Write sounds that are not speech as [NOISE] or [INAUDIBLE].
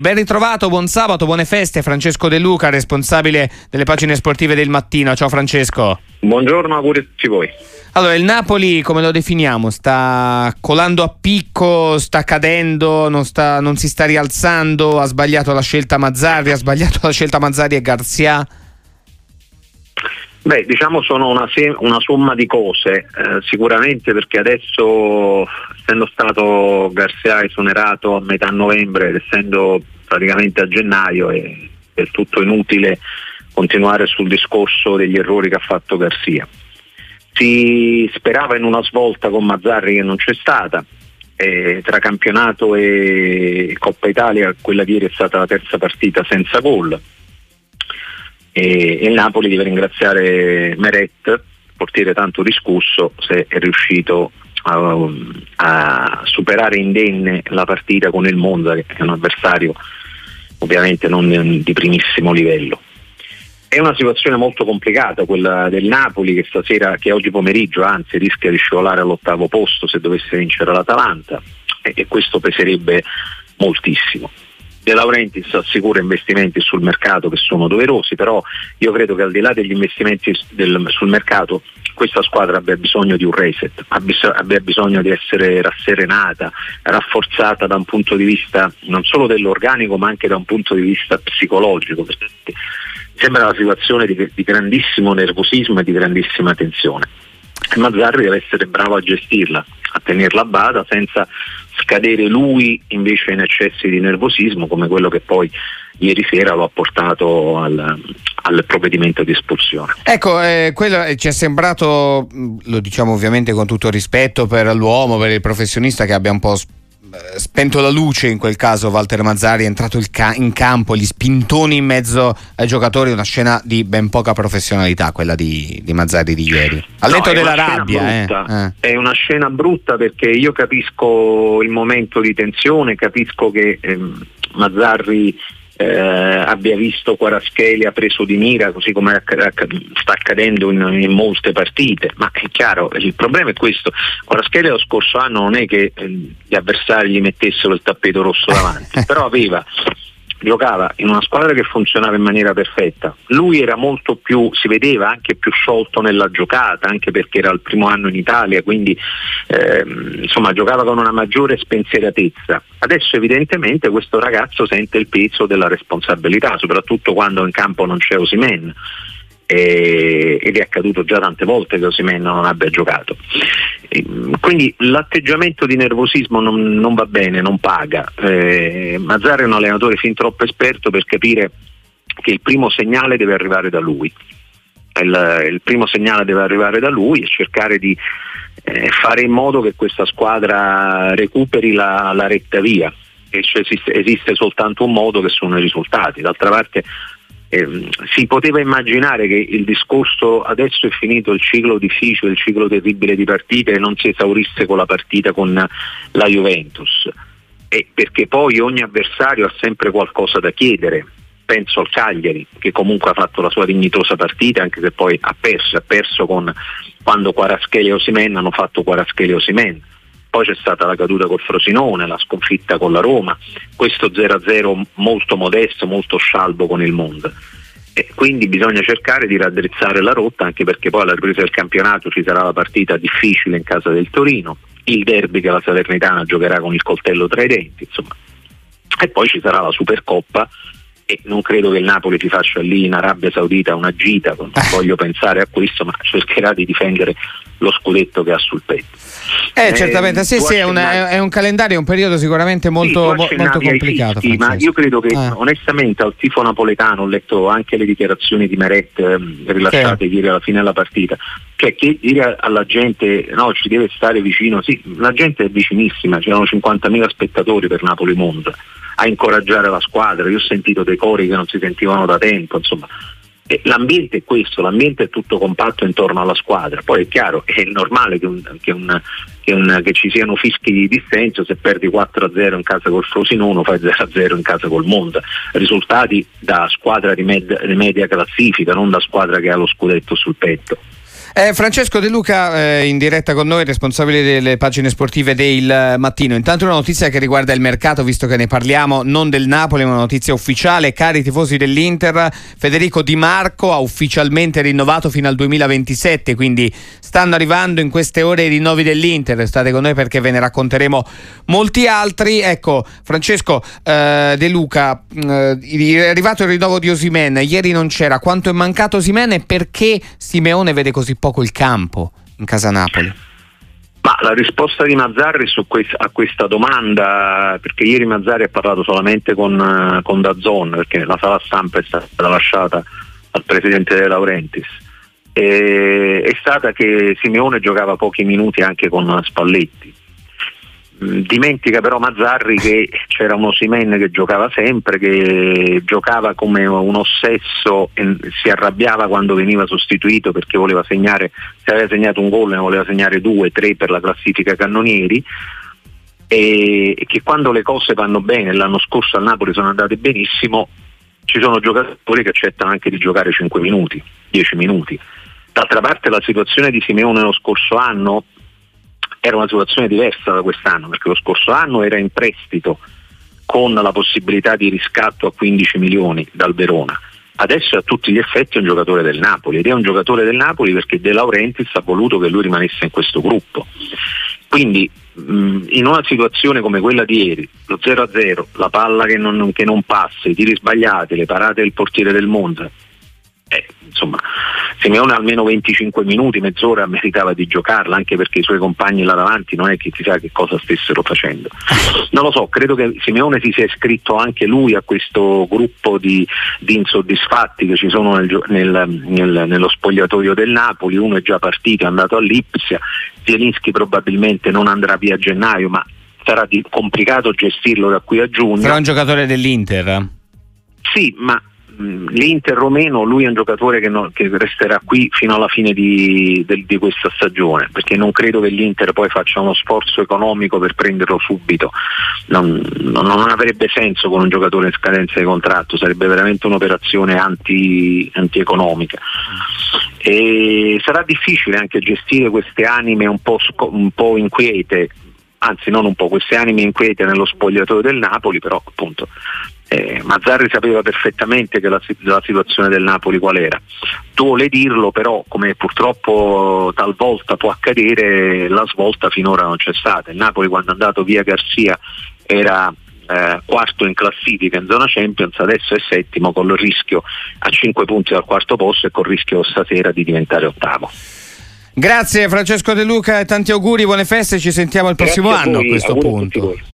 Ben ritrovato, buon sabato, buone feste. Francesco De Luca, responsabile delle pagine sportive del mattino. Ciao Francesco. Buongiorno, auguri a tutti voi. Allora, il Napoli come lo definiamo? Sta colando a picco, sta cadendo, non, sta, non si sta rialzando, ha sbagliato la scelta Mazzarri, ha sbagliato la scelta Mazzarri e Garzia? Beh, diciamo sono una, se- una somma di cose, eh, sicuramente perché adesso essendo stato Garcia esonerato a metà novembre ed essendo praticamente a gennaio è del tutto inutile continuare sul discorso degli errori che ha fatto Garcia. Si sperava in una svolta con Mazzarri che non c'è stata, eh, tra campionato e Coppa Italia quella di ieri è stata la terza partita senza gol e, il Napoli deve ringraziare Meret, portiere tanto discusso, se è riuscito a, a, superare indenne la partita con il Monza, che è un avversario ovviamente non di primissimo livello. È una situazione molto complicata quella del Napoli che stasera, che oggi pomeriggio anzi rischia di scivolare all'ottavo posto se dovesse vincere l'Atalanta e, e questo peserebbe moltissimo. De Laurentiis assicura investimenti sul mercato che sono doverosi, però io credo che al di là degli investimenti del, sul mercato questa squadra abbia bisogno di un reset, abbia bisogno di essere rasserenata, rafforzata da un punto di vista non solo dell'organico ma anche da un punto di vista psicologico. Sembra una situazione di, di grandissimo nervosismo e di grandissima tensione. Mazzarri deve essere bravo a gestirla, a tenerla a bada senza scadere lui invece in eccessi di nervosismo come quello che poi ieri sera lo ha portato al, al provvedimento di espulsione. Ecco, eh, quello eh, ci è sembrato, lo diciamo ovviamente con tutto rispetto per l'uomo, per il professionista che abbia un po' Eh, spento la luce in quel caso Walter Mazzari è entrato ca- in campo gli spintoni in mezzo ai giocatori una scena di ben poca professionalità quella di, di Mazzari di ieri ha letto no, della rabbia eh. Eh. è una scena brutta perché io capisco il momento di tensione capisco che ehm, Mazzarri eh, abbia visto Quaraschelia preso di mira così come sta accadendo in, in, molte partite. Ma è chiaro il problema è questo. Quaraschelia lo scorso anno non è che eh, gli avversari gli mettessero il tappeto rosso davanti [LAUGHS] però aveva giocava in una squadra che funzionava in maniera perfetta. Lui era molto più, si vedeva anche più sciolto nella giocata, anche perché era il primo anno in Italia, quindi ehm, insomma giocava con una maggiore spensieratezza. Adesso evidentemente questo ragazzo sente il peso della responsabilità, soprattutto quando in campo non c'è Osimen eh, ed è accaduto già tante volte che Osimen non abbia giocato. E, quindi l'atteggiamento di nervosismo non, non va bene, non paga. Eh, Mazzara è un allenatore fin troppo esperto per capire che il primo segnale deve arrivare da lui. Il, il primo segnale deve arrivare da lui e cercare di eh, fare in modo che questa squadra recuperi la, la retta via. Cioè esiste, esiste, soltanto un modo che sono i risultati. D'altra parte eh, si poteva immaginare che il discorso adesso è finito il ciclo difficile, il ciclo terribile di partite non si esaurisse con la partita con la Juventus, eh, perché poi ogni avversario ha sempre qualcosa da chiedere. Penso al Cagliari che comunque ha fatto la sua dignitosa partita anche se poi ha perso, ha perso con, quando Quaraschelli e Osimen hanno fatto Quaraschelli e Osimen poi c'è stata la caduta col Frosinone, la sconfitta con la Roma, questo 0-0 molto modesto, molto scialbo con il Monza. E quindi bisogna cercare di raddrizzare la rotta anche perché poi alla ripresa del campionato ci sarà la partita difficile in casa del Torino, il derby che la Salernitana giocherà con il coltello tra i denti, insomma. E poi ci sarà la Supercoppa e non credo che il Napoli ti faccia lì in Arabia Saudita una gita, non voglio pensare a questo, ma cercherà di difendere lo scudetto che ha sul petto. Eh, eh certamente, sì, sì, è, una, è, un calendario, un periodo sicuramente molto, sì, molto complicato. Fischi, ma io credo che ah. onestamente al tifo napoletano, ho letto anche le dichiarazioni di Meret eh, rilasciate sì. ieri alla fine della partita, cioè che dire alla gente no, ci deve stare vicino, sì, la gente è vicinissima, c'erano 50.000 spettatori per Napoli Monza a incoraggiare la squadra, io ho sentito dei cori che non si sentivano da tempo, insomma. L'ambiente è questo, l'ambiente è tutto compatto intorno alla squadra, poi è chiaro, è normale che, un, che, un, che, un, che ci siano fischi di dissenso, se perdi 4-0 in casa col Frosinone fai 0-0 in casa col Monza, risultati da squadra di, med- di media classifica, non da squadra che ha lo scudetto sul petto. Eh, Francesco De Luca eh, in diretta con noi, responsabile delle pagine sportive del mattino. Intanto una notizia che riguarda il mercato, visto che ne parliamo, non del Napoli, ma una notizia ufficiale. Cari tifosi dell'Inter, Federico Di Marco ha ufficialmente rinnovato fino al 2027, quindi stanno arrivando in queste ore i rinnovi dell'Inter. State con noi perché ve ne racconteremo molti altri. Ecco, Francesco eh, De Luca, eh, è arrivato il rinnovo di Osimen, ieri non c'era. Quanto è mancato Osimen e perché Simeone vede così poco? Poco il campo in casa Napoli? Ma la risposta di Mazzarri quest- a questa domanda, perché ieri Mazzarri ha parlato solamente con, uh, con Dazzon, perché la sala stampa è stata lasciata al presidente De Laurentiis, e, è stata che Simeone giocava pochi minuti anche con Spalletti. Mm, dimentica però Mazzarri che c'era uno Simen che giocava sempre, che giocava come un ossesso e si arrabbiava quando veniva sostituito perché voleva segnare, se aveva segnato un gol ne voleva segnare due, tre per la classifica cannonieri e che quando le cose vanno bene, l'anno scorso al Napoli sono andate benissimo, ci sono giocatori che accettano anche di giocare 5 minuti, 10 minuti. D'altra parte la situazione di Simeone lo scorso anno era una situazione diversa da quest'anno, perché lo scorso anno era in prestito con la possibilità di riscatto a 15 milioni dal Verona. Adesso è a tutti gli effetti un giocatore del Napoli ed è un giocatore del Napoli perché De Laurentiis ha voluto che lui rimanesse in questo gruppo. Quindi in una situazione come quella di ieri, lo 0-0, la palla che non, che non passa, i tiri sbagliati, le parate del portiere del Monza, eh, insomma, Simeone almeno 25 minuti, mezz'ora meritava di giocarla, anche perché i suoi compagni là davanti non è che sa che cosa stessero facendo. Non lo so, credo che Simeone si sia iscritto anche lui a questo gruppo di, di insoddisfatti che ci sono nel, nel, nel, nello spogliatoio del Napoli, uno è già partito, è andato all'Ipsia, Zielinski probabilmente non andrà via a gennaio, ma sarà di, complicato gestirlo da qui a giugno. È un giocatore dell'Inter. Sì, ma l'Inter romeno lui è un giocatore che, no, che resterà qui fino alla fine di, di, di, questa stagione perché non credo che l'Inter poi faccia uno sforzo economico per prenderlo subito. Non, non, non avrebbe senso con un giocatore in scadenza di contratto sarebbe veramente un'operazione anti, antieconomica. E sarà difficile anche gestire queste anime un po', un po' inquiete anzi non un po' queste anime inquiete nello spogliatoio del Napoli però appunto eh, Mazzarri sapeva perfettamente che la, la, situazione del Napoli qual era. Duole dirlo, però, come purtroppo talvolta può accadere, la svolta finora non c'è stata. Il Napoli quando è andato via Garzia era eh, quarto in classifica in zona Champions, adesso è settimo con il rischio a 5 punti dal quarto posto e con il rischio stasera di diventare ottavo. Grazie Francesco De Luca e tanti auguri, buone feste, ci sentiamo il prossimo anno a questo punto.